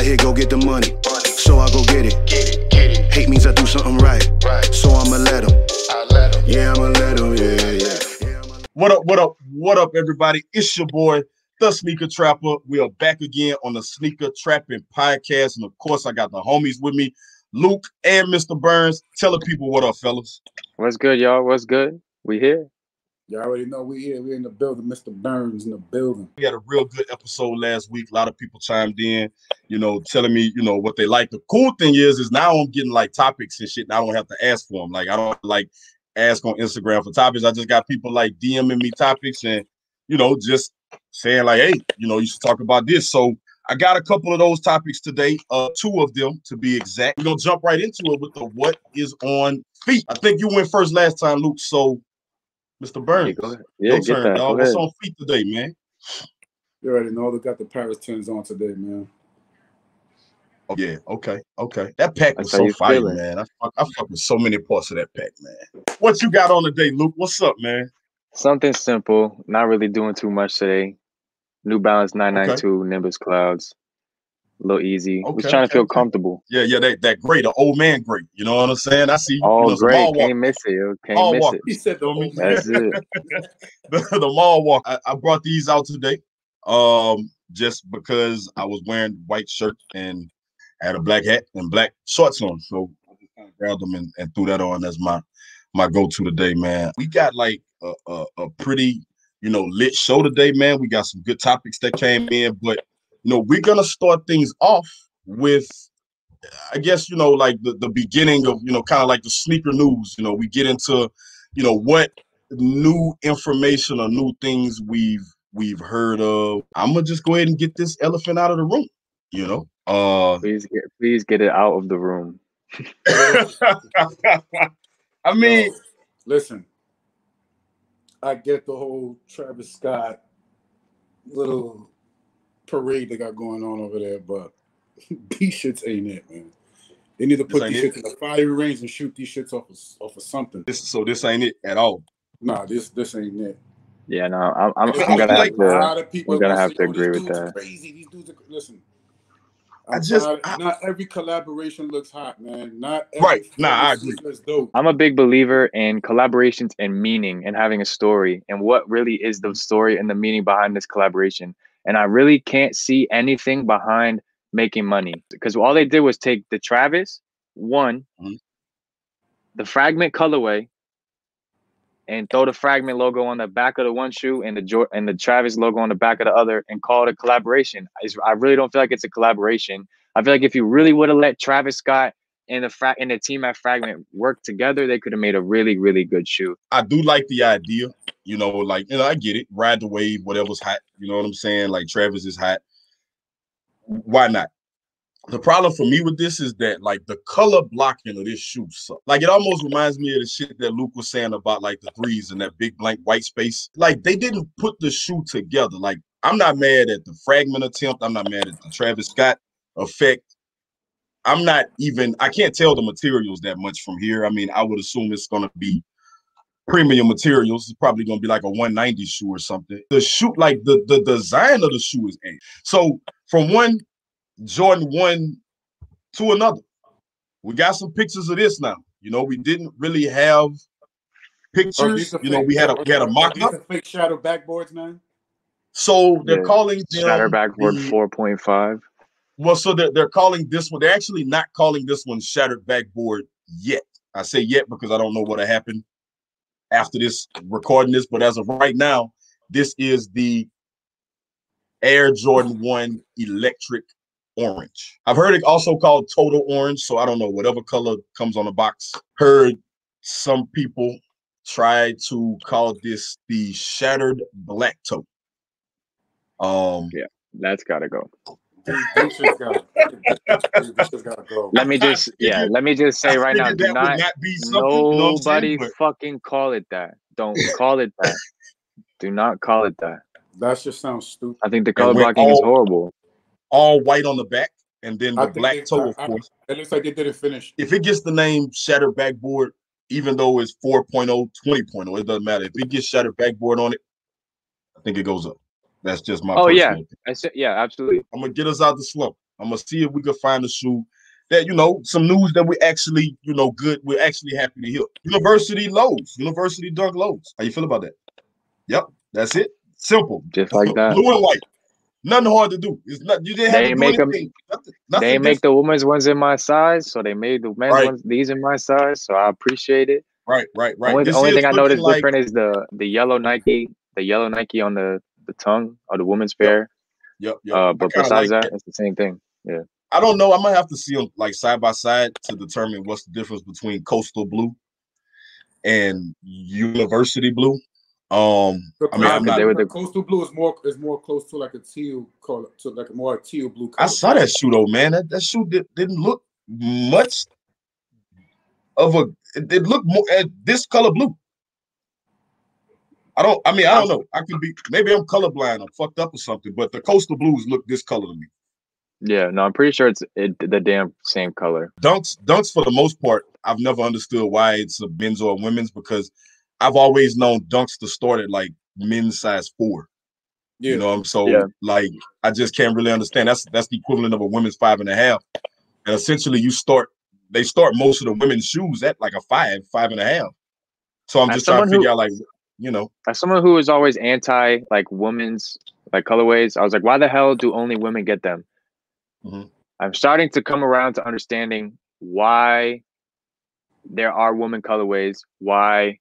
out here, go get the money. So I go get it. Get it, get it, Hate means I do something right. right. So I'ma let him. I let him. Yeah, I'ma let him. Yeah, yeah. yeah What up, what up, what up, everybody? It's your boy, the Sneaker Trapper. We are back again on the Sneaker Trapping Podcast. And of course, I got the homies with me, Luke and Mr. Burns. Tell the people what up, fellas. What's good, y'all? What's good? We here. You already know we here. We in the building. Mr. Burns in the building. We had a real good episode last week. A lot of people chimed in, you know, telling me, you know, what they like. The cool thing is, is now I'm getting like topics and shit. And I don't have to ask for them. Like I don't like ask on Instagram for topics. I just got people like DMing me topics and, you know, just saying like, hey, you know, you should talk about this. So I got a couple of those topics today, uh, two of them to be exact. We're gonna jump right into it with the what is on feet. I think you went first last time, Luke. So, Mr. Yeah, Burns, go ahead. Yeah, your get turn, that. dog. What's on feet today, man? You already know they got the Paris Twins on today, man. Oh, yeah, okay, okay. That pack was so fire, man. I fuck, I fuck with so many parts of that pack, man. What you got on today, Luke? What's up, man? Something simple. Not really doing too much today. New Balance 992 Nimbus Clouds. A little easy. Was Okay, trying to feel comfortable. Yeah, yeah, that that great, the old man great. You know what I'm saying? I see. Oh, you know, great. Can't miss it. Can't Mall miss walk. it. He said the old. That's it. the, the mall walk. I, I brought these out today, um, just because I was wearing white shirt and had a black hat and black shorts on, so I just kind of grabbed them and, and threw that on as my my go-to today, man. We got like a, a, a pretty, you know, lit show today, man. We got some good topics that came in, but you know, we're gonna start things off with I guess you know, like the, the beginning of you know, kind of like the sneaker news. You know, we get into, you know, what new information or new things we've we've heard of. I'm gonna just go ahead and get this elephant out of the room. You know, uh, Please get please get it out of the room. I mean, Yo, listen, I get the whole Travis Scott little parade they got going on over there, but these shits ain't it, man. They need to put these it? shits in the firing range and shoot these shits off of, off of something. this so this ain't it at all. Nah, this this ain't it. Yeah, no, I'm I'm, I I'm gonna like- have a to lot of people we're gonna gonna have say, to "Oh, agree with that. Crazy, these dudes are cra-" listen. I I'm just- tired- I- not every collaboration looks hot, man. Not every Right. Nah, I agree. dope. I'm a big believer in collaborations and meaning and having a story and what really is the story and the meaning behind this collaboration. And I really can't see anything behind making money because all they did was take the Travis one, Mhm. the fragment colorway, and throw the fragment logo on the back of the one shoe and the Jor- and the Travis logo on the back of the other and call it a collaboration. It's- I really don't feel like it's a collaboration. I feel like if you really would have let Travis Scott and the fra- and the team at Fragment worked together, they could have made a really, really good shoe. I do like the idea. You know, like you know, I get it. Ride the wave, whatever's hot. You know what I'm saying? Like Travis is hot. Why not? The problem for me with this is that like the color blocking of this shoe, suck. like it almost reminds me of the shit that Luke was saying about like the threes and that big blank white space. Like they didn't put the shoe together. Like I'm not mad at the fragment attempt. I'm not mad at the Travis Scott effect. I'm not even. I can't tell the materials that much from here. I mean, I would assume it's gonna be premium materials. It's probably gonna be like a 190 shoe or something. The shoe, like the the design of the shoe is A. So from one Jordan one to another, we got some pictures of this now. You know, we didn't really have pictures. these are You know, we had a we had a are mock up. fake shadow backboards, man. So they're Yeah. calling them Shatter backboard the- 4.5. Well, so they're, they're calling this one. They're actually not calling this one shattered backboard yet. I say yet because I don't know what'll happen after this recording this. But as of right now, this is the Air Jordan One Electric Orange. I've heard it also called Total Orange. So I don't know whatever color comes on the box. Heard some people try to call this the Shattered Black Toe. Um, yeah, That's gotta go. These, these shits gotta, these shits gotta go. Let me just yeah, figured- let me just say I right now, do not not be something. you know what I'm saying? nobody But- fucking call it that. Don't call it that. Do not call it that. That just sounds stupid. I think the color went blocking is horrible. all white on the back, and then the black they- toe, of I- I- course. It looks like they didn't finish. If it gets the name Shattered Backboard, even though it's 4.0, 20.0, it doesn't matter. If it gets Shattered Backboard on it, I think it goes up. That's just my. Oh, yeah. opinion. I said yeah, absolutely. I'm gonna get us out the slump. I'm gonna see if we can find a shoe that you know some news that we actually you know good. We're actually happy to hear. University lows, University Dunk lows. How you feel about that? Yep, that's it. Simple, Just like that. blue and white. Nothing hard to do. It's not. You didn't have They to make anything. Nothing, nothing they make the women's ones in my size, so they made the men's Right. ones these in my size. So I appreciate it. right, right, right. Only, only thing I noticed like- different is the the yellow Nike, the yellow Nike on the the tongue of the woman's pair. Yep, yep. Uh, but besides like that, it's the same thing. Yeah. I don't know. I might have to see them like side by side to determine what's the difference between coastal blue and university blue. Um, The I mean, I'm coastal- not. They were the the- coastal blue is more is more close to like a teal color, to like a more teal blue. I saw that shoe though, man. That, that shoe did, didn't look much of a. It, it looked more at this color blue. I don't. I mean, I don't know. I could be. Maybe I'm colorblind. I'm fucked up or something. But the coastal blues look this color to me. Yeah, no, I'm pretty sure it's it, the damn same color. dunks dunks for the most part i've never understood why it's a men's or a women's because i've always known dunks to start at like men's size four Yeah, you know i'm so Yeah. like i just can't really understand that's that's the equivalent of a women's five and a half and essentially you start they start most of the women's shoes at like a five five and a half so i'm As just trying to someone who- figure out like you know As someone who is always anti like women's like colorways, I was like, why the hell do only women get them? Mhm. I'm starting to come around to understanding why there are women colorways. Why?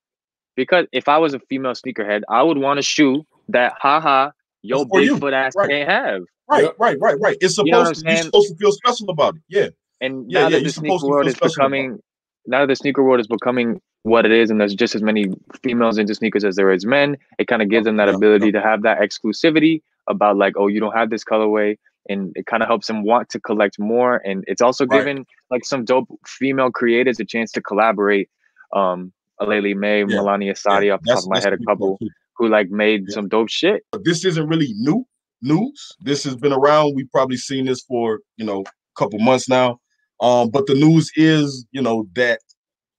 Because if I was a female sneakerhead, I would want a shoe that, haha, your That's for you, bigfoot ass right. can't have. right Yep. right right right it's supposed You know to you're supposed to feel special about it yeah And Yeah, now yeah, that the sneaker world is special about it. becoming, now that the sneaker world is becoming what it is, and there's just as many females into sneakers as there is men, it kind of gives them that ability to have that exclusivity about like, oh, you don't have this colorway, and it kind of helps them want to collect more. And it's also Right. given like some dope female creators a chance to collaborate. Um, Aleali May, Yeah, Melody Ehsani, Yeah, off the top of my head, a cool, couple who like made Yeah. some dope shit. but this isn't really new news. This has been around. We've probably seen this for you know a couple months now. Um, but the news is, you know, that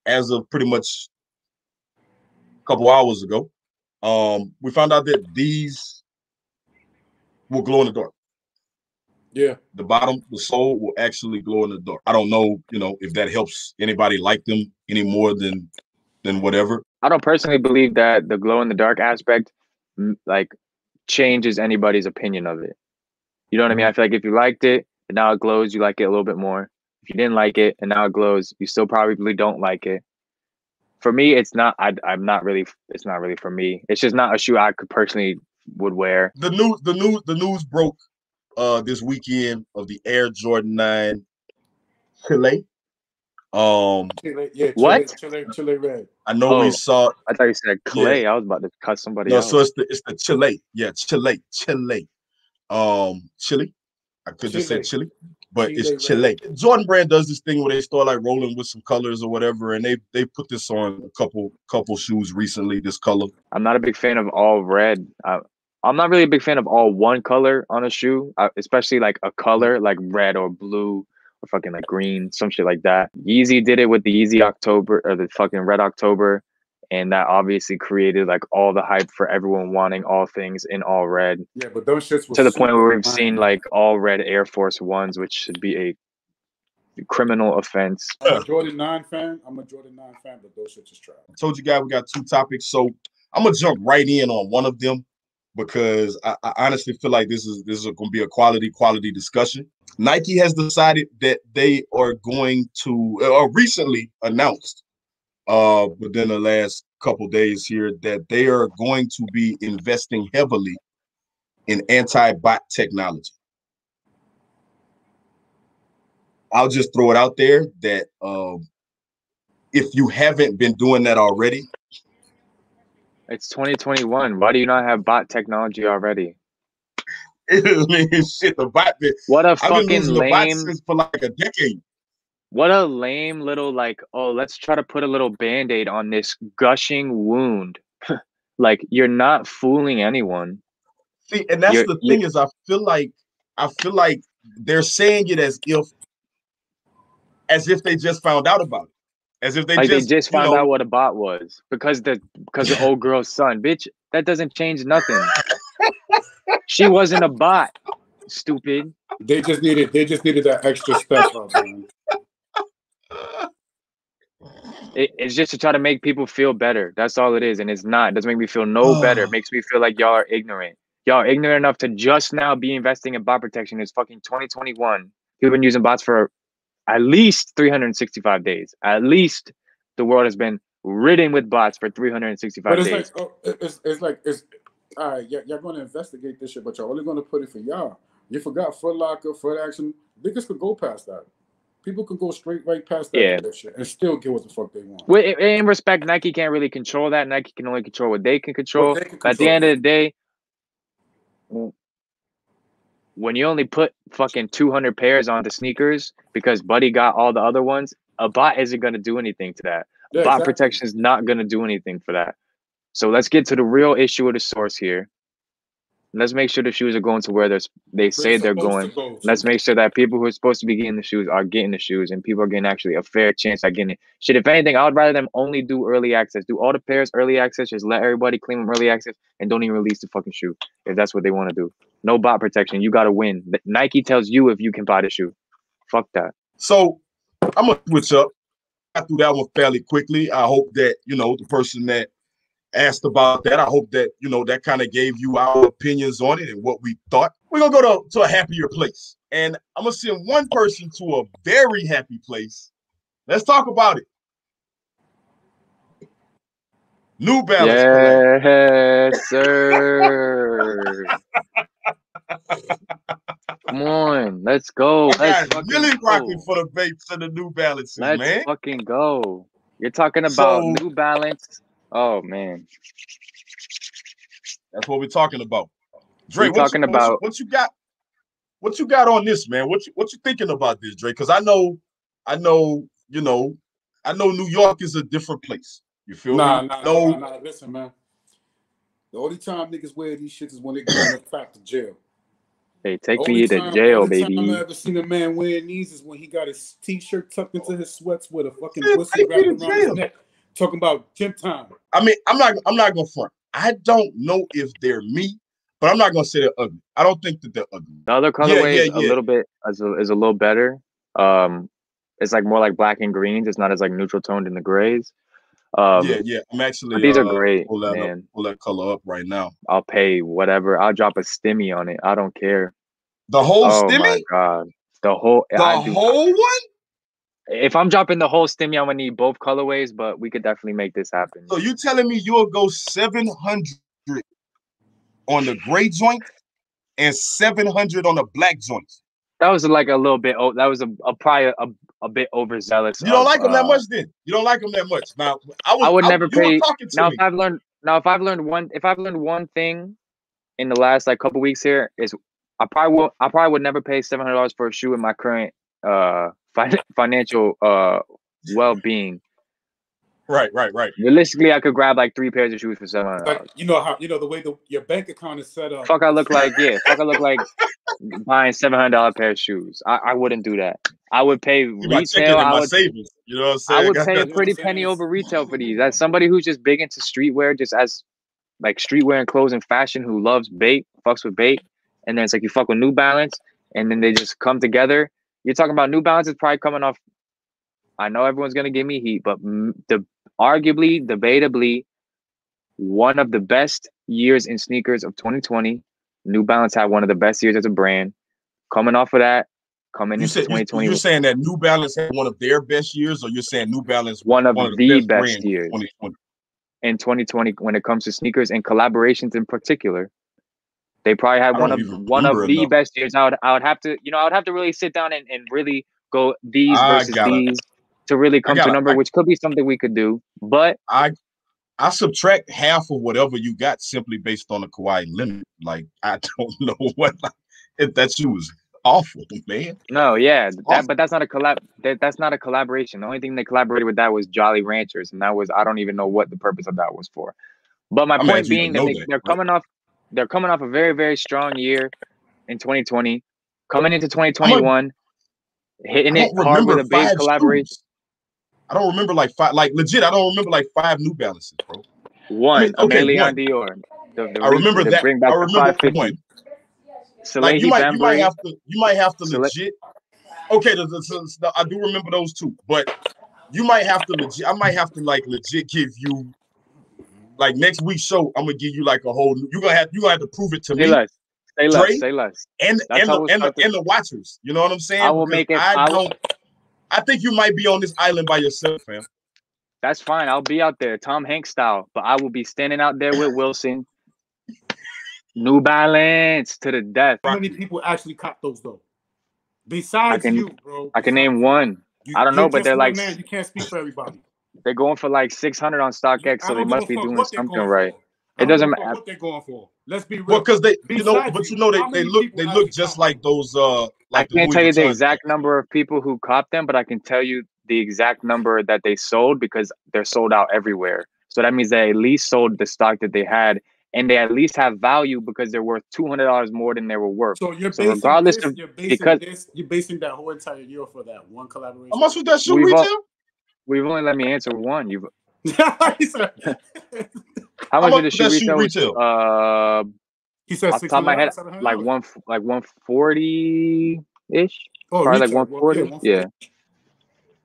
as of pretty much a couple hours ago, um, we found out that these will glow in the dark. yeah. The bottom, the sole will actually glow in the dark. I don't know, you know, if that helps anybody like them any more than than whatever. I don't personally believe that the glow in the dark aspect like changes anybody's opinion of it. You know what I mean? I feel like if you liked it and now it glows, you like it a little bit more. If you didn't like it and now it glows, you still probably don't like it. For me, it's not. I, I'm not really. It's not really for me. It's just not a shoe I could personally would wear. the news the news the news broke uh this weekend of the Air Jordan 9 Chile. Um Chile, yeah. Chile, What? Chile, Chile red. I know Oh. we saw I thought you said clay. I was about to cut somebody no, else. so it's the it's the Chile. Yeah, Chile, Chile. Um Chile. I could just say Chile, but it's Chile Chile. Jordan brand does this thing where they start like rolling with some colors or whatever, and they they put this on a couple couple shoes recently, this color. I'm not a big fan of all red. Uh, I'm not really a big fan of all one color on a shoe, uh, especially like a color like red or blue or fucking like green, some shit like that. Yeezy did it with the Yeezy October or the fucking Red October, and that obviously created like all the hype for everyone wanting all things in all red Yeah, but those shits were to the point where we've fine. seen like all red Air Force Ones, which should be a criminal offense. I'm a Jordan Nine fan. I'm a Jordan Nine fan, but those shits is trash. I told you guys we got two topics, so I'm gonna jump right in on one of them because I, I honestly feel like this is this is going to be a quality quality discussion. Nike has decided that they are going to, or recently announced, uh, within the last couple days here, that they are going to be investing heavily in anti-bot technology. I'll just throw it out there that um, if you haven't been doing that already, It's 2021. Why do you not have bot technology already? I mean, shit, the bot. been- What a I've been fucking lame since for like a decade. What a lame little like, oh, let's try to put a little band-aid on this gushing wound. like you're not fooling anyone. See, and that's You're- the thing is, I feel like I feel like they're saying it as if, as if they just found out about it, as if they like just they just found know, out what a bot was because the because the old girl's son, bitch, that doesn't change nothing. she wasn't a bot. Stupid. They just needed they just needed that extra step up, man. It, it's just to try to make people feel better. That's all it is, and it's not. It doesn't make me feel no better. Oh. It makes me feel like y'all are ignorant. Y'all are ignorant enough to just now be investing in bot protection. It's fucking 2021. People have been using bots for at least 365 days. At least the world has been ridden with bots for 365 But it's days. like oh, it's it's like it's all right. y- y'all going to investigate this shit, but y'all only going to put it for y'all. You forgot Foot Locker, Foot Action. Niggas could go past that. People can go straight right past that Yeah. shit and still get what the fuck they want. With, in respect, Nike can't really control that. Nike can only control what they can control. they can But at the end of the day, when you only put fucking 200 pairs on the sneakers because Buddy got all the other ones, a bot isn't going to do anything to that. Yeah, bot exactly. protection is not going to do anything for that. So let's get to the real issue of the source here. Let's make sure the shoes are going to where they're, they say it's they're going. go. Let's make sure that people who are supposed to be getting the shoes are getting the shoes and people are getting actually a fair chance at getting it. Shit, if anything, I would rather them only do early access. Do all the pairs early access, just let everybody claim them early access and don't even release the fucking shoe if that's what they want to do. No bot protection. You got to win. Nike tells you if you can buy the shoe. Fuck that. So I'm gonna switch up. I through that one fairly quickly. I hope that you know the person that asked about that. I hope that you know that kind of gave you our opinions on it and what we thought. We're gonna go to, to a happier place, and I'm gonna send one person to a very happy place. Let's talk about it. New Balance. Yes, sir. Come on, let's go. Let's really go. rocking for the Bapes and the New Balances, Let's man. fucking go. You're talking about So- New Balance. Oh man, That's what we're talking about. Dre, We're what you- talking what you- about- what you got? What you got on this, man? What you what you thinking about this, Dre? Because I know, I know, you know, I know New York is a different place. You feel Nah, me? nah, no, nah, nah. Listen, man. The only time niggas wear these shits is when they going to crack to jail. hey, take Only me to time- jail, only baby. Time I ever seen a man wearing these is when he got his t-shirt tucked into his sweats with a fucking Yeah, pussy wrapped to around his neck. Talking about gym time. I mean, I'm not, I'm not gonna front. I don't know if they're me, but I'm not gonna say they're ugly. I don't think that they're ugly. The other colorway yeah, is a little bit is a, is a little better. Um, it's like more like black and greens. It's not as like neutral toned in the grays. Um, yeah, yeah. I'm actually. but these are uh, great, Pull that, man. up, pull that color up right now. I'll pay whatever. I'll drop a stimmy on it. I don't care. The whole oh stimmy, my god, the whole. the I do, whole one. If I'm dropping the whole stimmy, I'm gonna need both colorways. But we could definitely make this happen. So you telling me you'll go 700 on the gray joint and 700 on the black joint? That was like a little bit. Oh, that was a, a probably a, a bit overzealous. You don't of, like them that uh, much then? You don't like them that much. Now I, was, I would never pay- now me. if I've learned now if I've learned one if I've learned one thing in the last like couple weeks here is I probably will I probably would never pay seven hundred dollars for a shoe in my current uh fin- financial uh well being. Right, right, right. Realistically, I could grab like three pairs of shoes for seven hundred Like you know how you know the way the your bank account is set up. Fuck, I look like yeah. Fuck, I look like buying seven hundred dollar pair of shoes. I, I wouldn't do that. I would pay You retail. I would savings. You know what I'm saying? I would pay a that- You know pretty penny over retail for these. As somebody who's just big into streetwear, just as like streetwear and clothes and fashion, who loves Bape, fucks with Bape, and then it's like you fuck with New Balance, and then they just come together. You're talking about New Balance is probably coming off. I know everyone's gonna give me heat, but m- the arguably, debatably, one of the best years in sneakers of 2020. New Balance had one of the best years as a brand. Coming off of that, coming You into said 2020, you're saying that New Balance had one of their best years, or you're saying New Balance one of one of the best brands in years. 2020? in 2020 when it comes to sneakers and collaborations in particular. They probably had one of one of the enough. best years. I would I would have to you know I would have to really sit down and, and really go these I versus these to really come to a number, I- which could be something we could do. But I I subtract half of whatever you got simply based on the Kawhi limit. Like I don't know what if that shoe was awful, man. no, yeah, that, but that's not a collab. That, that's not a collaboration. The only thing they collaborated with that was Jolly Ranchers, and that was I don't even know what the purpose of that was for. But my I'm point being that they, that, they're coming off, they're coming off a very very strong year in 2020, coming into 2021, hitting it hard with a big collaboration. shoes. I don't remember like five, like legit. I don't remember like five New Balances, bro. One, I mean, okay, one. Dior. The, the I remember that. Bring back I remember 550. one. Salehe Like you might you might have to you might have to Sele- legit. Okay, the, the, the- the- I do remember those two, but you might have to legit. I might have to like legit give you like next week's show. I'm gonna give you like a whole. new- You're gonna have you gonna have to prove it to Say me less. Say less. Dre? Say less. and That's and the, we'll and, the, start the- and the watchers. You know what I'm saying? I will Because make it- I I don't. I think you might be on this island by yourself, fam. That's fine. I'll be out there, Tom Hanks style, but I will be standing out there with Wilson. New Balance to the death. How many people actually cop those though? Besides can- you, bro. I can name one. You- I don't know, but they're like- man. You can't speak for everybody. They're going for like 600 on StockX, I so they must be doing something right. It doesn't give a fuck matter. what they're going for. Let's be real. Well, because they, you know, Besides but you, you know, they, they look they look just like those. uh I like the can't Louis tell you the Vuitton exact number of people who copped them, but I can tell you the exact number that they sold because they're sold out everywhere. So that means they at least sold the stock that they had, and they at least have value because they're worth two hundred dollars more than they were worth. So you're So basing regardless this, of- you're basing because- this, you're basing that whole entire year for that one collaboration. How much was that shoe We've all- retail? We've only let me answer one. You've how How much did the much shoe was that shoe retail? retail? Uh, he said off the top of my head, like one, like one forty ish. Oh, probably like retail. Well, 140, yeah.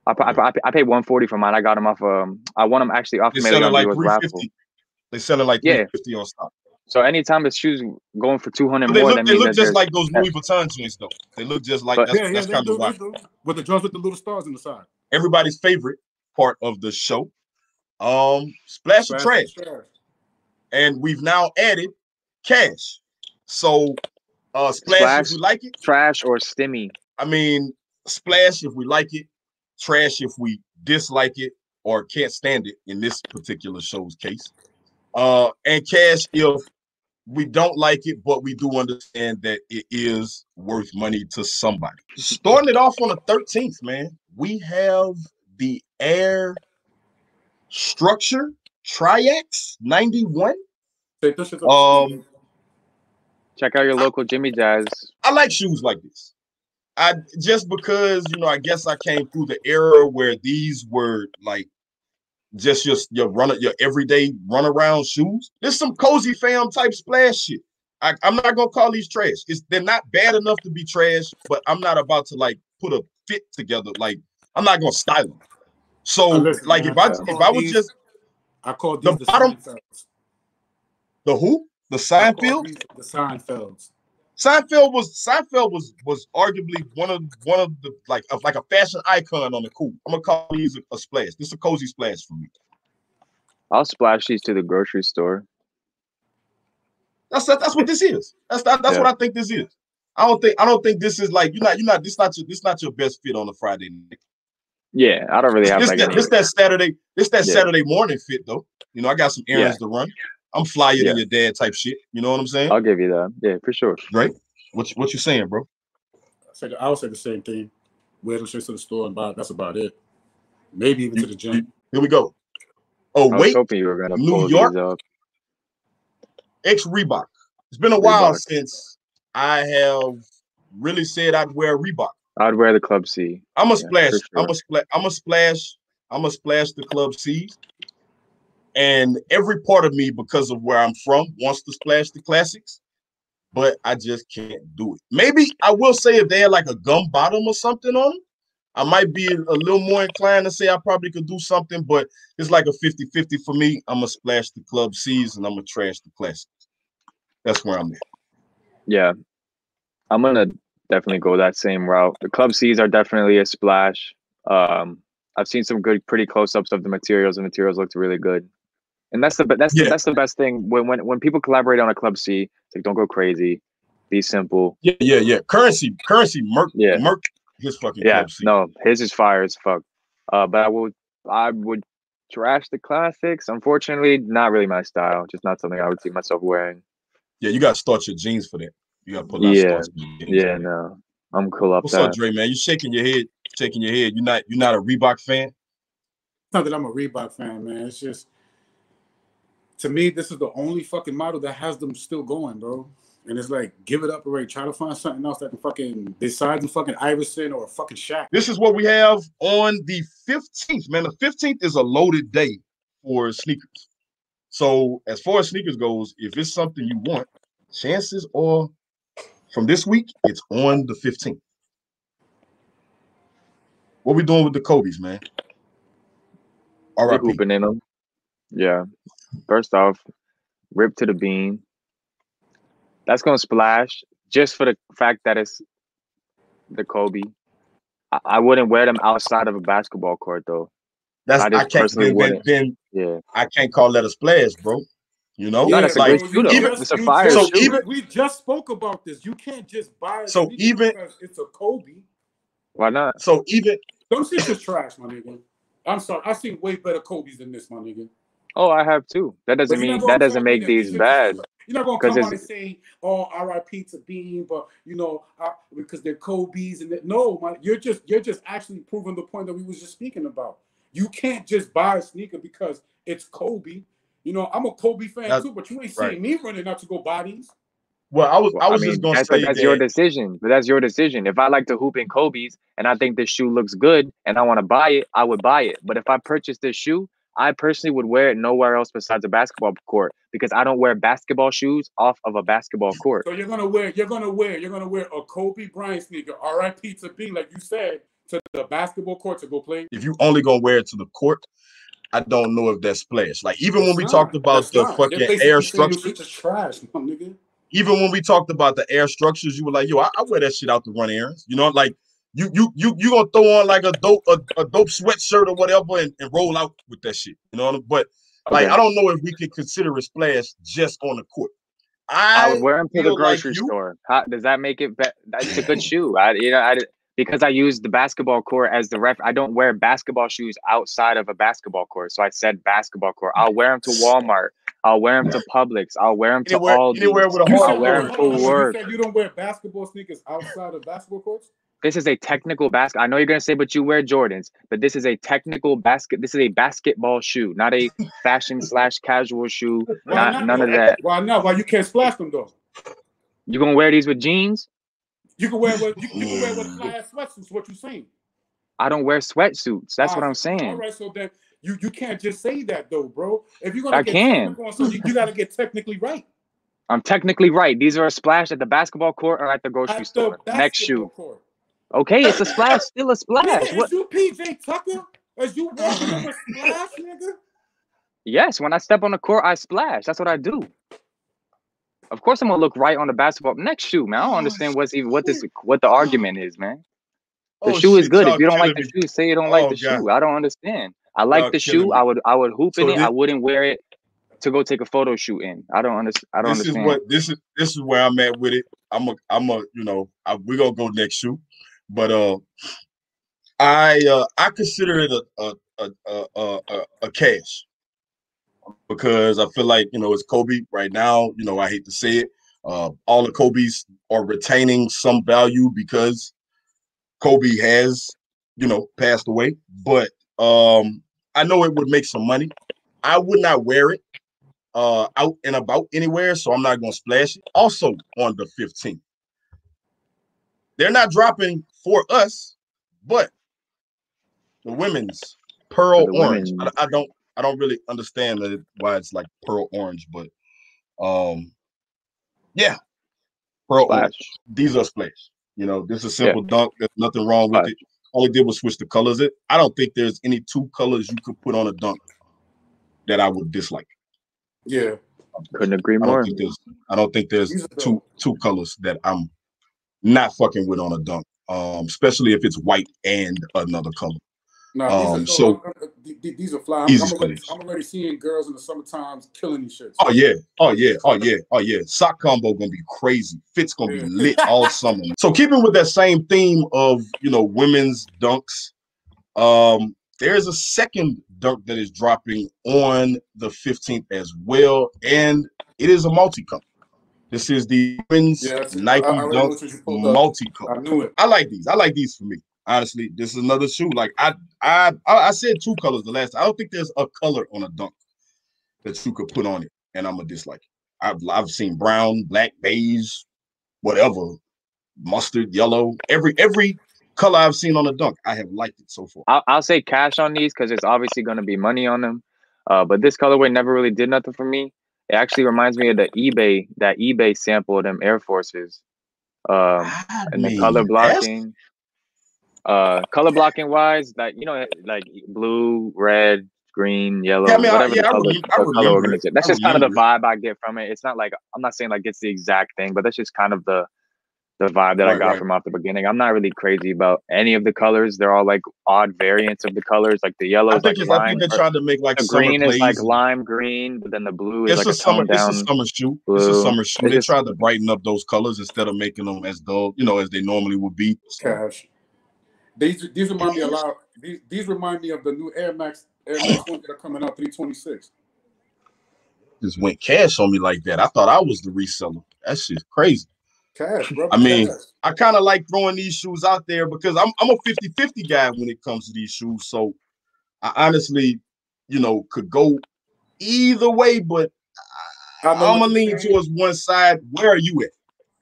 I, I, I, paid one forty for mine. I got them off. Um, I won them actually off They sell it like Viewers three raffle. fifty. They selling like Yeah. three fifty on stock. So anytime the shoes going for two hundred more, look, that they means look that just like those Louis Vuitton jeans, though. They look just like But- that's, yeah, yeah, that's they kind do, of they why. With the drums with the little stars in the side. Everybody's favorite part of the show, um, splash of trash, and we've now added cash. So, uh, splash, Splash. if we like it. trash or stimmy. I mean, splash if we like it, trash if we dislike it or can't stand it. In this particular show's case, uh, and cash if we don't like it, but we do understand that it is worth money to somebody. Starting it off on the 13th, man, we have the Air Structure Triax 91. Take this shit up. Um, Check out your local Jimmy Jazz. I like shoes like this. I just because you know, I guess I came through the era where these were like just your your run your everyday run around shoes. There's some cozy fam type splash shit. I, I'm not gonna call these trash. It's they're not bad enough to be trash, but I'm not about to like put a fit together. Like I'm not gonna style them. So Now listen, like if I I if I was these- just I call the the, bottom- Seinfelds. the who the I call Seinfeld. these The Seinfelds. Seinfeld was Seinfeld was was arguably one of one of the like of like a fashion icon on the cool. I'm gonna call these a, a splash. This is a cozy splash for me. I'll splash these to the grocery store. That's that, that's what this is. That's that, that's Yeah. what I think this is. I don't think I don't think this is like you're not you're not this not your this not your best fit on a Friday night. Yeah, I don't really have This, like that, this that Saturday this that Yeah. Saturday morning fit though. You know I got some errands to run. I'm flyer than your dad type shit. You know what I'm saying? I'll give you that. Yeah, for sure. Right? What you- what you saying, bro? I said I would say the same thing. Wear them shits to the store and buy. That's about it. Maybe even to the gym. Here we go. Oh wait, hoping you were gonna New pull York? these up. ex Reebok. It's been a while since I have really said I'd wear Reebok. I'd wear the Club C. I'm a Yeah, splash. for I'm a splash. I'm a splash. I'm a splash the club C. And every part of me, because of where I'm from, wants to splash the classics, but I just can't do it. Maybe I will say if they had like a gum bottom or something on them, I might be a little more inclined to say I probably could do something, but it's like a 50-50 for me. I'm gonna splash the club C's and I'm gonna trash the classics. That's where I'm at. Yeah, I'm gonna definitely go that same route. The Club C's are definitely a splash. Um, I've seen some good, pretty close-ups of the materials. The materials looked really good, and that's the that's Yeah. the, that's the best thing when when when people collaborate on a Club C. It's like don't go crazy, be simple. Yeah, yeah, yeah. Currency, currency, Merc, Yeah. Merc, his fucking Yeah, club C. no, his is fire as fuck. Uh, but I would I would trash the classics. Unfortunately, not really my style. Just not something I would see myself wearing. Yeah, you gotta start your jeans for that. You gotta put a lot Yeah, of starch in your jeans. Yeah, no, I'm cool off What's that. up, Dre, man? You shaking your head, shaking your head. You're not you're not a Reebok fan? It's not that I'm a Reebok fan, man. It's just to me, this is the only fucking model that has them still going, bro. And it's like, give it up already. Try to find something else that can fucking besides the fucking Iverson or fucking Shaq. This is what we have on the 15th, man. The 15th is a loaded day for sneakers. So as far as sneakers goes, if it's something you want, chances are from this week, it's on the 15th. What we doing with the Kobe's, man? All They hooping in them. Yeah. First off, rip to the bean. That's gonna splash just for the fact that it's the Kobe. I, I wouldn't wear them outside of a basketball court though. that's I I, can't then, then, then Yeah. I can't call that a splash, bro. You know, No, that's a great shoe, even It's a fire So just- even- we just spoke about this. You can't just buy a So even- it's a Kobe. Why not? so even Them shits is trash, my nigga. I'm sorry. I seen way better Kobe's than this, my nigga. Oh, I have too. That doesn't But you know mean that doesn't make Yeah, these shit is- bad. You're not gonna come on and say, "Oh, R.I.P. to Bean," but you know, uh, because they're Kobe's and that. No, man, you're just you're just actually proving the point that we was just speaking about. You can't just buy a sneaker because it's Kobe. You know, I'm a Kobe fan That- too, but you ain't right. seeing me running out to go bodies. well, I was I Well, was mean, just gonna that's, say that's that your decision. But that's your decision. If I like to hoop in Kobe's and I think this shoe looks good and I want to buy it, I would buy it. But if I purchase this shoe, I personally would wear it nowhere else besides a basketball court because I don't wear basketball shoes off of a basketball court. So you're gonna wear, you're gonna wear, you're gonna wear a Kobe Bryant sneaker, R.I.P. to Bean, like you said, to the basketball court to go play. if you only gonna wear it to the court, I don't know if that's splash. Like even when we It's talked about It's the not. fucking air saying your structure, shit is trash, my nigga. even when we talked about the air structures, you were like, "Yo, I, I wear that shit out to run errands." You know, like you you you you gonna throw on like a dope a, a dope sweatshirt or whatever and, and roll out with that shit. You know, what I mean? but like Okay. I don't know if we can consider a splash just on the court. I I, would wear them to the feel like grocery store. How, does that make it? Be- that's a good shoe. I you know I because I use the basketball court as the ref. I don't wear basketball shoes outside of a basketball court. So I said basketball court. I'll wear them to Walmart. I'll wear them to Publix. I'll wear them to Anywhere- Aldi. anywhere with a You hard I'll wear them hold to work. You said you don't wear basketball sneakers outside of basketball courts. This is a technical basket. I know you're gonna say, but you wear Jordans. But this is a technical basket. This is a basketball shoe, not a fashion slash casual shoe. Not not, none of that. Why not? Why you can't splash them though? You gonna wear these with jeans? You can wear what you, you can wear with fly ass sweatsuits. What you saying? I don't wear sweatsuits. That's what Ah, I'm saying. right, so then you you can't just say that though, bro. If you're gonna I get can. on something, you, you got to get technically right. I'm technically right. These are a splash at the basketball court or at the grocery At the store. Next shoe. court. Okay, it's a splash. Still a splash. is What? you PJ Tucker? Is you walking up a splash, nigga? Yes, when I step on the court, I splash. That's what I do. Of course, I'm gonna look right on the basketball. Next shoe, man. I don't Oh, understand what's even what this what the argument is, man. The Oh, shoe is good. If y'all don't like the me. shoe, say you don't like Oh, the God. shoe. I don't understand. I like the shoe. me. I would I would hoop in So it. I wouldn't wear it to go take a photo shoot in. I don't understand. I don't this understand. is what this is this is where I'm at with it. I'm a I'm a you know I, we're gonna go next shoe, but uh, I uh I consider it a a a, a, a, a cash because I feel like you know it's Kobe right now. You know I hate to say it. Uh, all the Kobe's are retaining some value because Kobe has you know passed away, but um I know it would make some money. I would not wear it uh out and about anywhere, so I'm not gonna splash it. Also on the 15th. They're not dropping for us, but the women's pearl the orange. women. I, I don't I don't really understand that it- why it's like pearl orange, but um yeah, pearl Splash. orange. These are splash. You know, this is a simple dunk. There's nothing wrong with Splash. it. All it did was switch the colors. It. I don't think there's any two colors you could put on a dunk that I would dislike. Yeah. Couldn't agree I don't more. think there's I don't think there's two two colors that I'm not fucking with on a dunk. Um, especially if it's white and another color. No, Um, these so- so these are fly. I'm, Easy I'm, already. I'm already seeing girls in the summertime killing these shits. Oh yeah, oh yeah, oh yeah, oh yeah. Sock combo gonna be crazy. Fit's gonna be lit all summer. So keeping with that same theme of you know women's dunks, um, there's a second dunk that is dropping on the 15th as well, and it is a multi cup. This is the women's Yeah, Nike I- I Dunk know what you pulled up. multi-color. I knew it. I like these. I like these for me. Honestly, this is another shoe. Like I, I, I I said two colors the last. I don't think there's a color on a dunk that you could put on it, and I'm a dislike. it. I've I've seen brown, black, beige, whatever, mustard, yellow. Every every color I've seen on a dunk, I have liked it so far. I'll, I'll say cash on these because it's obviously going to be money on them. Uh, but this colorway never really did nothing for me. It actually reminds me of the eBay that eBay sample of them Air Forces. Um, I and the color blocking. Uh, color blocking wise, that you know, like blue, red, green, yellow, Yeah, I mean, I- whatever yeah, the color, remem- I color organization. That's just kind of the vibe I get from it. It's not like I'm not saying like it's the exact thing, but that's just kind of the the vibe that I got right. from off the beginning. I'm not really crazy about any of the colors. They're all like odd variants of the colors. Like the yellow I is think like it's, I think they're trying to make like the summer green is like lime green, but then the blue is It's like a summer. toned down. It's a summer shoe. It's a blue. summer shoe. It's They just- tried to brighten up those colors instead of making them as dull, you know, as they normally would be. So, Cash. These these remind me a lot. These these remind me of the new Air Max Air Max ones that are coming out 326. just went cash on me like that. I thought I was the reseller. That shit's crazy. Cash, bro. I mean, cash. I kind of like throwing these shoes out there because I'm I'm a 50-50 guy when it comes to these shoes. So I honestly, you know, could go either way, but I I'm gonna lean saying. towards one side. Where are you at?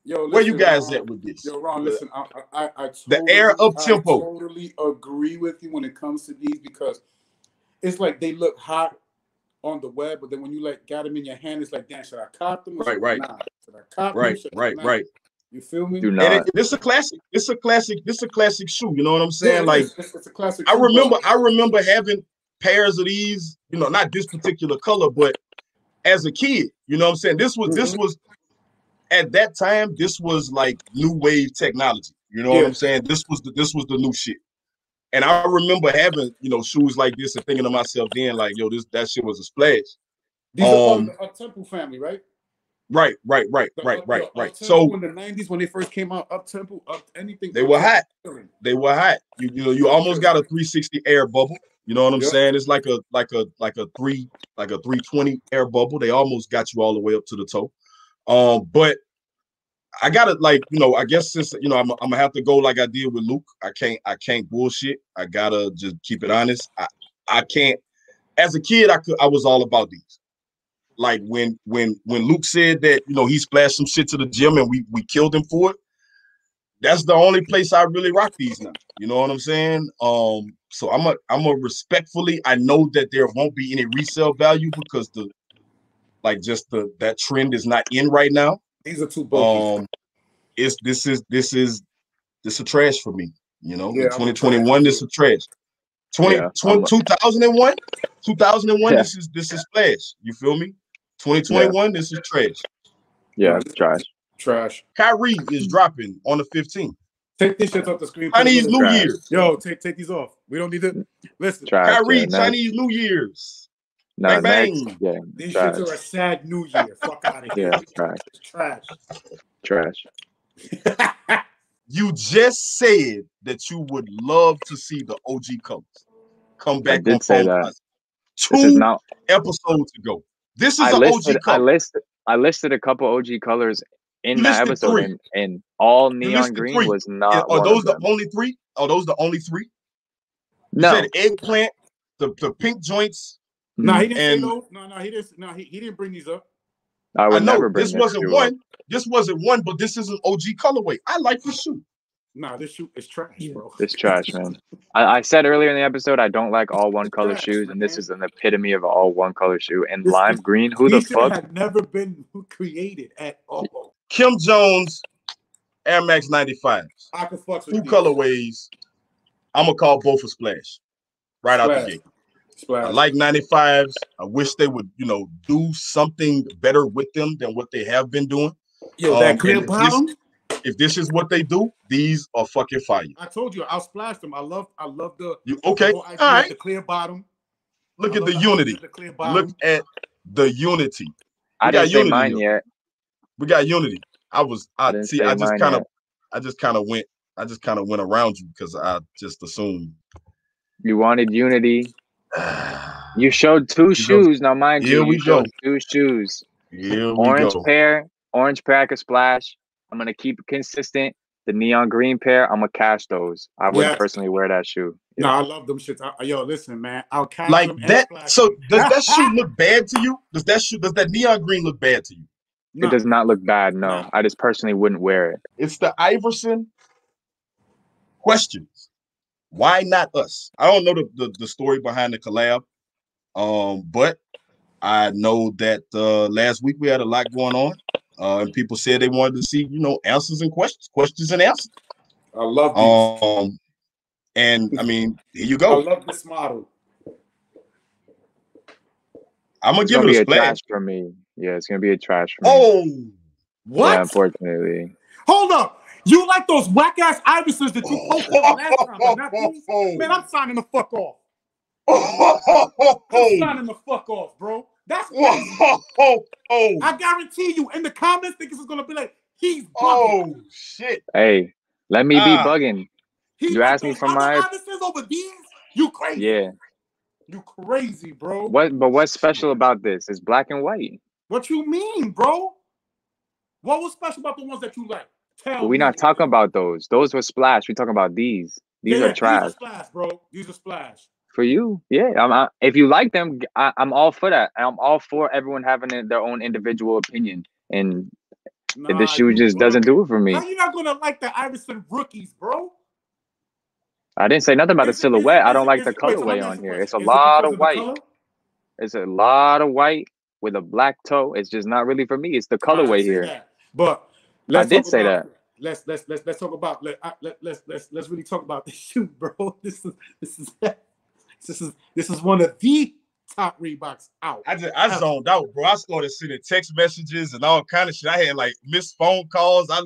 Yo, Where you guys Ron. at with this? Yo, Ron, listen, I, I, I, I The totally, air up I tempo. totally agree with you when it comes to these because it's like they look hot on the web, but then when you like got them in your hand, it's like, damn, should I cop them? Or Right, right. Not? Should I cop Right, them? Should I right, right. You feel me? Do And not. it, this is a classic. This is a classic. This is a classic shoe. You know what I'm saying? it like it's, it's a classic. I shoe, remember, I remember having pairs of these. You know, not this particular color, but as a kid, you know what I'm saying. This was this Mhm. was at that time. This was like new wave technology. You know what I'm saying? This was the this was the new shit. And I remember having you know shoes like this and thinking to myself then like, yo, this that shit was a splash. These are um, all a uh, Temple family, right? Right, right, right, The- right, uh, right, the right. So in the '90s when they first came out, up tempo, up uh, anything. They were hot. They were hot. You you know you almost got a 360 air bubble. You know what I'm Yep. saying? It's like a like a like a three like a 320 air bubble. They almost got you all the way up to the toe. Um, but I gotta like you know I guess since you know I'm, I'm gonna have to go like I did with Luke. I can't I can't bullshit. I gotta just keep it honest. I I can't. As a kid, I could I was all about these. Like when when when Luke said that you know he splashed some shit to the gym and we we killed him for it that's the only place I really rock these now. You know what I'm saying? Um, so I'm a I'm a respectfully. I know that there won't be any resale value because the like just the that trend is not in right now. These are two bulky. Um, it's this is this is this is a trash for me. You know, Yeah, 2021 this is trash. 20, yeah, 20 2001, 2001 Yeah. this is this is trash. You feel me? 2021 this is trash. Yeah, it's trash. Trash. Kyrie is dropping on the 15th. Take these shits off the screen. put a Chinese New trash. Year. Yo, take take these off. We don't need to listen. Trash. Kyrie, yeah, nah, Chinese New Year's. Nah, bang, next, bang. These trash. shits are a sad New Year. Fuck out of here. Yeah, trash. Trash. Trash. You just said that you would love to see the OG colors come back did on say that. Plaza. This is Two not. episodes ago. This is I listed. OG I listed. I listed a couple OG colors in You that episode, and, and all neon green three. was not. Are those the only three? Are those the only three? You No. said eggplant, the, the pink joints. Mm-hmm. Nah, he didn't And- say no. No, no, he didn't. No, he, he didn't bring these up. I I would know never bring this wasn't shoe up. one. This wasn't one, but this is an OG colorway. I like this shoe. Nah, this shoe is trash, bro. It's trash, man. I, I said earlier in the episode I don't like all one color Trash, shoes, and this is an epitome of all one color shoe. And This- lime this- green, who the These shit fuck? had never been created at all. Kim Jones, Air Max 95s. I can fuck with Two these. colorways. I'm gonna call both a splash. Right out the gate. Splash. I like 95s. I wish they would, you know, do something better with them than what they have been doing. Yo, um, that clear and this- bottom. If this is what they do, these are fucking fire. I told you, I'll splash them. I love, I love the, You okay? whole All idea of right. the clear bottom. Look I at the the unity. The clear bottom. Look at the unity. I got didn't say unity mine here. yet. We got unity. I was I I see I just kind of. I just kind of went I just kind of went around you because I just assumed You wanted unity. You showed two go. shoes. Now, mind Here you, we you showed go. two shoes. Here we Orange go. pair, orange pair I could splash. I'm gonna keep it consistent. The neon green pair, I'm gonna cash those. I wouldn't Yes. personally wear that shoe. No, I love them shits. I, yo, listen, man. I'll catch Like them and that. So does that shoe look bad to you? Does that shoe does that neon green look bad to you? Nah, It does not look bad. No, No. I just personally wouldn't wear it. It's the Iverson questions. Why not us? I don't know the, the, the story behind the collab. Um, but I know that uh last week we had a lot going on. Uh, and people said they wanted to see, you know, answers and questions, questions and answers. I love these. Um, and I mean, here you go. I love this model. I'm gonna It's give gonna it a a splash. for me. Yeah, it's gonna be a trash for me. Oh, What? Yeah, unfortunately. Hold up. You like those whack ass Iversons that you posted last time, but not these? Man, I'm signing the fuck off. I'm signing the fuck off, bro. That's crazy. oh, oh, I guarantee you in the comments, niggas is gonna be like, he's bugging. oh, shit. Hey, let me be Ah. bugging. You asked me for my- Iversons over these? You crazy? Yeah. You crazy, bro. What? But what's special about this? It's black and white. What you mean, bro? What was special about the ones that you like? Tell But we're not talking about those. Those were splash. We're talking about these. These Yeah, are trash These are splash, bro. These are splash. for you. Yeah. I'm, I, if you like them, I, I'm all for that. I'm all for everyone having their- own individual opinion. And Nah, the shoe just doesn't do it for me. How you not gonna like the Iverson rookies, bro? I didn't say nothing about the Is it- silhouette. I don't it- like the it- wait, so let colorway on here. It's a lot of white. color? It's a lot of white with a black toe. It's just not really for me. It's the colorway here. that. But let's did say about- that. Let's let's let's let's talk about let, I- let let's let's let's really talk about this shoe, bro. This is this is this is this is one of the top Reeboks out. I just I zoned out, bro. I started sending text messages and all kind of shit. I had like missed phone calls. I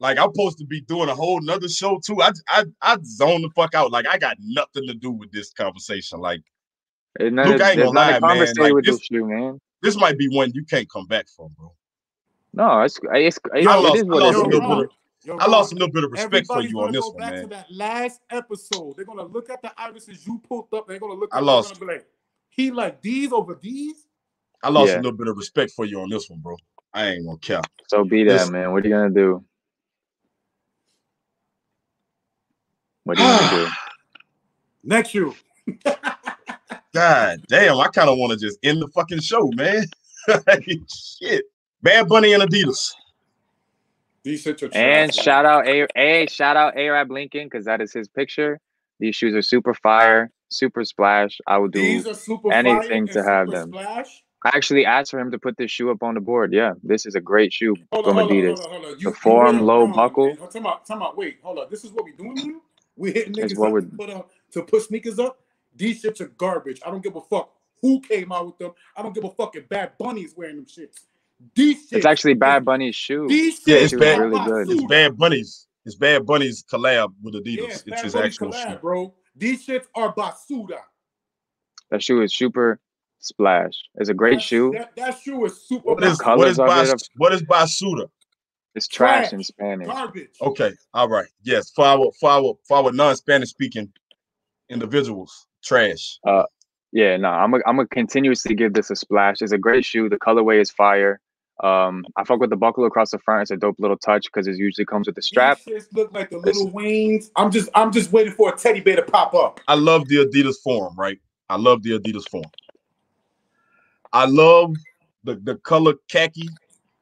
like I'm supposed to be doing a whole nother show too. I I I zoned the fuck out. Like I got nothing to do with this conversation. Like It's not, Luke, I ain't gonna lie, man. Like, with this- this shoe, man. this might be one you can't come back from, bro. No, it's it's, it's I it lost- is I lost it a little bit of- yo, I lost a Ron, little bit of respect for Everybody's you on gonna this go one, back man. to that last episode. They're gonna look at the Iversons you pulled up. They're gonna look. I at lost. Be like, he like these over these. I lost Yeah. a little bit of respect for you on this one, bro. I ain't gonna care. So be that, Listen. man. What are you gonna do? What are you gonna do? Next shoe. God damn, I kind of want to just end the fucking show, man. Shit. Bad Bunny and Adidas. These shits are And shout out a a shout out Arab Lincoln because that is his picture. These shoes are super fire, super splash. I would do. These are super anything to have them. Splash. I actually asked for him to put this shoe up on the board. Yeah, this is a great shoe Hold from on, hold on, Adidas. hold on, hold on. You, The you form, low wrong, buckle. man. Time out, time out. Wait, hold on. This is what we're doing now? We hitting That's niggas what up we're- to put, on, to put sneakers up. These shits are garbage. I don't give a fuck who came out with them. I don't give a fuck if Bad Bunny's wearing them shits. These shits. It's actually Bad Bunny's shoe. These shits Yeah, it's are bad. really good. It's Bad Bunny's. It's Bad Bunny's collab with Adidas. Yeah, it's Bad his Bunny actual collab, shoe. bro. These shits are Basuda. That shoe is super splash. It's a great That- shoe. That, that shoe is super What is Basuda. what is colors of Bas, what is Basuda? It's trash Trash. in Spanish. garbage. Okay, all right. Yes, for our for our for our non-Spanish speaking individuals. Trash. Uh, Yeah, no, I'm gonna I'm gonna continuously give this a splash. It's a great shoe. The colorway is fire. Um, I fuck with the buckle across the front. It's a dope little touch because it usually comes with the strap. These shits look like the little wings. I'm just I'm just waiting for a teddy bear to pop up. I love the Adidas Forum, right? I love the Adidas Forum. I love the, the color khaki.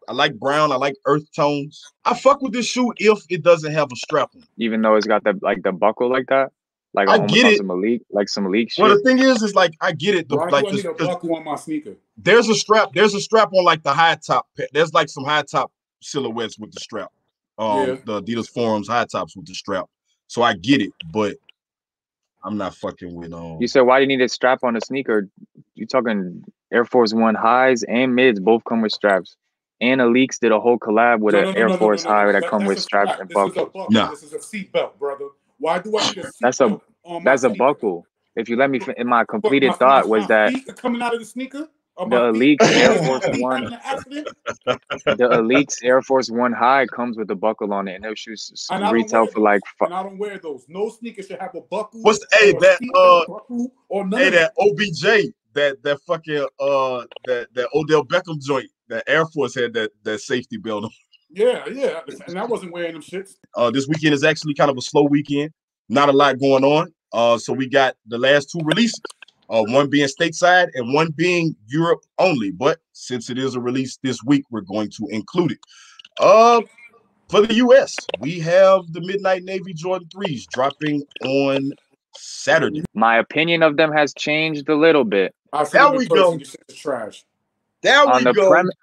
I like brown. I like earth tones. I fuck with this shoe if it doesn't have a strap on. even though it's got the like the buckle like that, like I get it. some Malik, like some Malik shit. Well, the thing is, is like I get it. The, Why like do I need a 'cause buckle on my sneaker? there's a strap. There's a strap on like the high top. There's like some high top silhouettes with the strap. Um, Yeah. the Adidas forums high tops with the strap. So I get it, but I'm not fucking with um. you said why do you need a strap on a sneaker? You talking Air Force One highs and mids both come with straps. And Leaks did a whole collab with No, an no, no, Air no, no, Force no, no, high that That- come with straps and This is a buckle. buckle. This is a seat belt, brother. Why do I need a seat That's a- on my That's a sneaker? buckle. If you let me, in my completed my- thought my- was my that feet coming out of the sneaker. The my feet- Alyx Air Force One, having an accident? the Alyx Air Force One high comes with a buckle on it, and those shoes And retail for like fi- And I don't wear those. No sneaker should have a buckle. What's the, hey a that uh belt buckle or hey that OBJ that that fucking uh that that Odell Beckham joint that Air Force had that that safety belt on. Yeah, yeah. And I wasn't wearing them shits. Uh, this weekend is actually kind of a slow weekend. Not a lot going on. Uh, so we got the last two releases. Uh, one being stateside and one being Europe only. But since it is a release this week, we're going to include it. Uh, for the US, we have the Midnight Navy Jordan 3s dropping on Saturday. my opinion of them has changed a little bit I said There we person, go. This shit is trash. There on we the go. premise.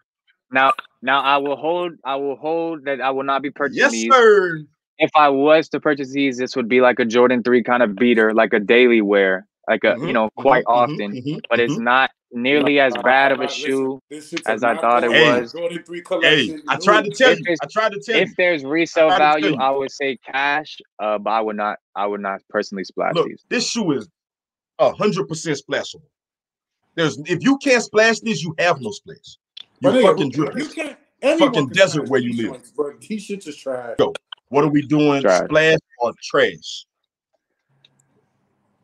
Now, now I will hold. I will hold that I will not be purchasing Yes, these. sir. If I was to purchase these, this would be like a Jordan Three kind of beater, like a daily wear, like a you Mhm, know quite mhm, mhm, often. mhm, But it's mhm. not nearly as bad of a listen, shoe. this shit's as I thought it knockoff was. Jordan 3 Hey. I tried to tell If you. I tried to tell you. If there's resale tried to tell value. I would say cash. Uh, but I would not. I would not personally splash Look, these. this shoe is a hundred percent splashable. There's if you can't splash these, you have no splash. You But nigga, fucking you can't. anyone Fucking can desert where you live. joints, But these shits is trash. Yo. What are we doing? Trash. Splash or trash?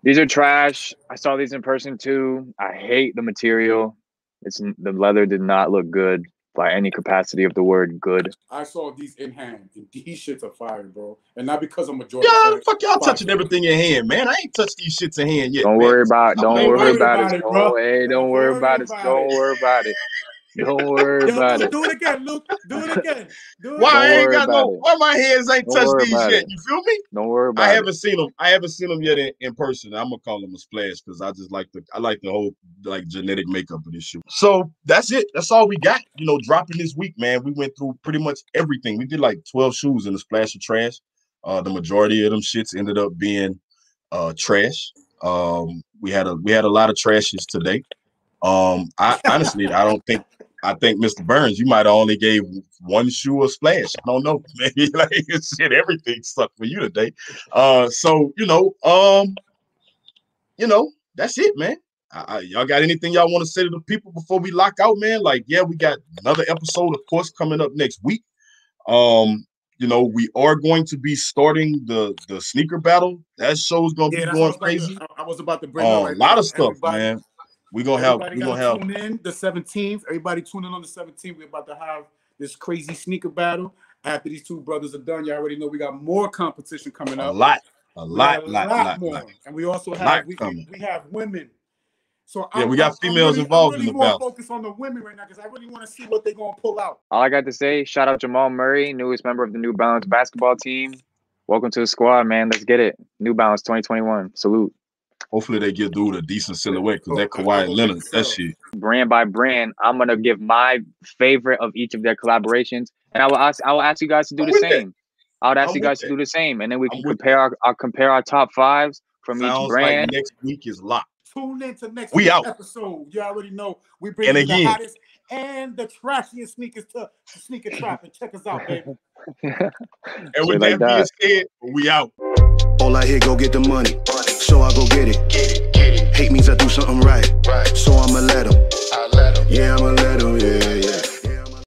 These are trash. I saw these in person too. I hate the material. It's the leather did not look good by any capacity of the word good. I saw these in hand, and these shits are fire, bro. And not because I'm a Jordan Yeah, fan. fuck y'all Fuck. touching everything in hand, man. I ain't touched these shits in hand yet. Don't man. worry about. Don't worry about, about it. it, Don't, bro. hey, don't Don't worry worry about it. Don't worry about it. Don't worry Yo, about Luke, it. do it again, Luke. Do it again. Do it Why I again. ain't got no? about it. Why my hands ain't Don't touched these yet? it. You feel me? Don't worry about I it. haven't seen them. I haven't seen them yet in, in person. I'm gonna call them a splash because I just like the I like the whole like genetic makeup of this shoe. So that's it. That's all we got. You know, dropping this week, man. We went through pretty much everything. We did like 12 shoes in a splash of trash. Uh, the majority of them shits ended up being uh trash. Um, we had a we had a lot of trashes today. Um, I honestly I don't think I think Mr. Burns, you might only gave one shoe a splash. I don't know. Maybe like shit, everything sucked for you today. Uh, so you know, um, you know, that's it, man. I, I, y'all got anything y'all want to say to the people before we lock out, man? Like, yeah, we got another episode, of course, coming up next week. Um, you know, we are going to be starting the the sneaker battle. That show's gonna Yeah, be going what I was, about crazy. I was about to bring Uh, up a lot of stuff, Everybody- man. We gonna have we gotta gonna have tune in the 17th. Everybody tune in on the 17th. We're about to have this crazy sneaker battle. After these two brothers are done, you all already know we got more competition coming up. a lot, a We got lot, lot, lot, more. lot. And we also have we, we, have women. So Yeah, I'm, we got females I'm really, involved I'm in really the battle. focused on the women right now because I really want to see what they're gonna pull out. All I got to say, shout out Jamal Murray, newest member of the New Balance basketball team. Welcome to the squad, man. Let's get it. New Balance 2021. Salute. Hopefully they give dude a decent silhouette because oh, that Oh, I Kawhi Leonard, that shit. Brand by brand, I'm gonna give my favorite of each of their collaborations, and I will ask. I will ask you guys to do I'm the with that. same. I would ask I'm you guys to do the same, and then we I'm can compare our, our compare our top fives from each brand. like next week is locked. Tune in to next We week's out. episode. You already know we bring And you the hottest and the trashiest sneakers to to sneaker trap and check us out, baby. And with like that being said, we out. All I hear, go get the money. So I go get it. Hate means I do something right. Right. So I'ma let him. Yeah, I'ma let him. Yeah,